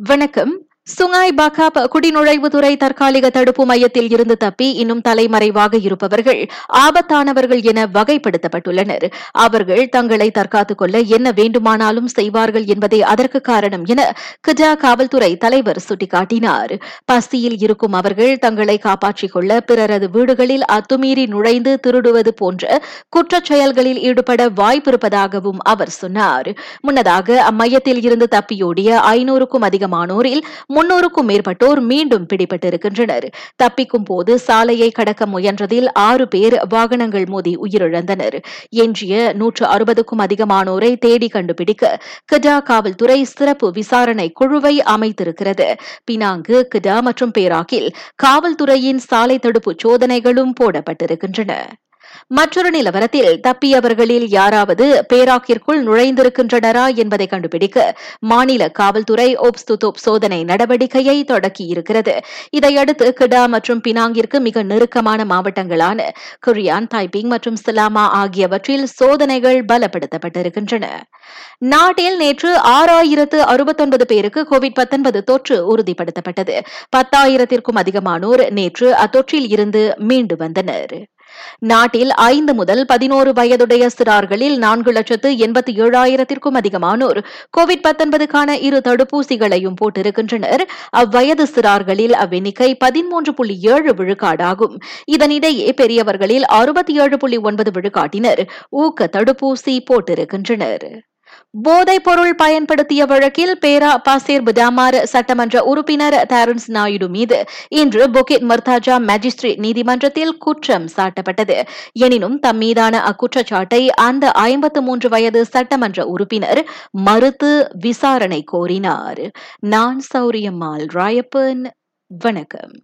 வணக்கம். சுங்காய் பாக்காப் குடிநுழைவுத்துறை தற்காலிக தடுப்பு மையத்தில் இருந்து தப்பி இன்னும் தலைமறைவாக இருப்பவர்கள் ஆபத்தானவர்கள் என வகைப்படுத்தப்பட்டுள்ளனர். அவர்கள் தங்களை தற்காத்துக் கொள்ள என்ன வேண்டுமானாலும் செய்வார்கள் என்பதே அதற்கு காரணம் என கிஜா காவல்துறை தலைவர் சுட்டிக்காட்டினார். பசியில் இருக்கும் அவர்கள் தங்களை காப்பாற்றிக் கொள்ள பிறரது வீடுகளில் அத்துமீறி நுழைந்து திருடுவது போன்ற குற்றச் செயல்களில் ஈடுபட வாய்ப்பிருப்பதாகவும் அவர் சொன்னார். முன்னதாக அம்மையத்தில் இருந்து தப்பியோடிய ஐநூறுக்கும் அதிகமானோரில் முன்னூறுக்கும் மேற்பட்டோர் மீண்டும் பிடிபட்டிருக்கின்றனர். தப்பிக்கும் போது சாலையை கடக்க முயன்றதில் ஆறு பேர் வாகனங்கள் மோதி உயிரிழந்தனர். எஞ்சிய நூற்று அறுபதுக்கும் அதிகமானோரை தேடி கண்டுபிடிக்க கிடா காவல்துறை சிறப்பு விசாரணை குழுவை அமைத்திருக்கிறது. பினாங்கு கிடா மற்றும் பேராக்கில் காவல்துறையின் சாலை தடுப்பு சோதனைகளும் போடப்பட்டிருக்கின்றன. மற்றொரு நிலவரத்தில் தப்பியவர்களில் யாராவது பேராக்கிற்குள் நுழைந்திருக்கின்றனரா என்பதை கண்டுபிடிக்க மாநில காவல்துறை ஒப்ஸ்துதோப் சோதனை நடவடிக்கையை தொடக்கியிருக்கிறது. இதையடுத்து கிடா மற்றும் பினாங்கிற்கு மிக நெருக்கமான மாவட்டங்களான குரியான் தைபிங் மற்றும் சிலாமா ஆகியவற்றில் சோதனைகள் பலப்படுத்தப்பட்டிருக்கின்றன. நாட்டில் நேற்று ஆறாயிரத்து அறுபத்தொன்பது பேருக்கு கோவிட் பத்தொன்பது தொற்று உறுதிப்படுத்தப்பட்டது. பத்தாயிரத்திற்கும் அதிகமானோர் நேற்று அத்தொற்றில் இருந்து மீண்டு வந்தனர். நாட்டில் ஐந்து முதல் பதினோரு வயதுடைய சிறார்களில் நான்கு லட்சத்து எண்பத்தி ஏழாயிரத்திற்கும் அதிகமானோர் கோவிட் பத்தொன்பதுக்கான இரு தடுப்பூசிகளையும் போட்டிருக்கின்றனர். அவ்வயது சிறார்களில் அவ்வெண்ணிக்கை பதிமூன்று புள்ளி ஏழு விழுக்காடாகும். இதனிடையே பெரியவர்களில் அறுபத்தி ஏழு புள்ளி ஒன்பது விழுக்காட்டினர் ஊக்க தடுப்பூசி போட்டிருக்கின்றனர். போதைப் பொருள் பயன்படுத்திய வழக்கில் பேரா பாசேர் புதாமார் சட்டமன்ற உறுப்பினர் தாரன்ஸ் நாயுடு மீது இன்று பொகெட் மர்தாஜா மேஜிஸ்ட்ரேட் நீதிமன்றத்தில் குற்றம் சாட்டப்பட்டது. எனினும் தம் மீதான அக்குற்றச்சாட்டை அந்த ஐம்பத்து மூன்று வயது சட்டமன்ற உறுப்பினர் மறுத்து விசாரணை கோரினார். நான் சௌரியம்மாள் ராயப்பன் வணக்கம்.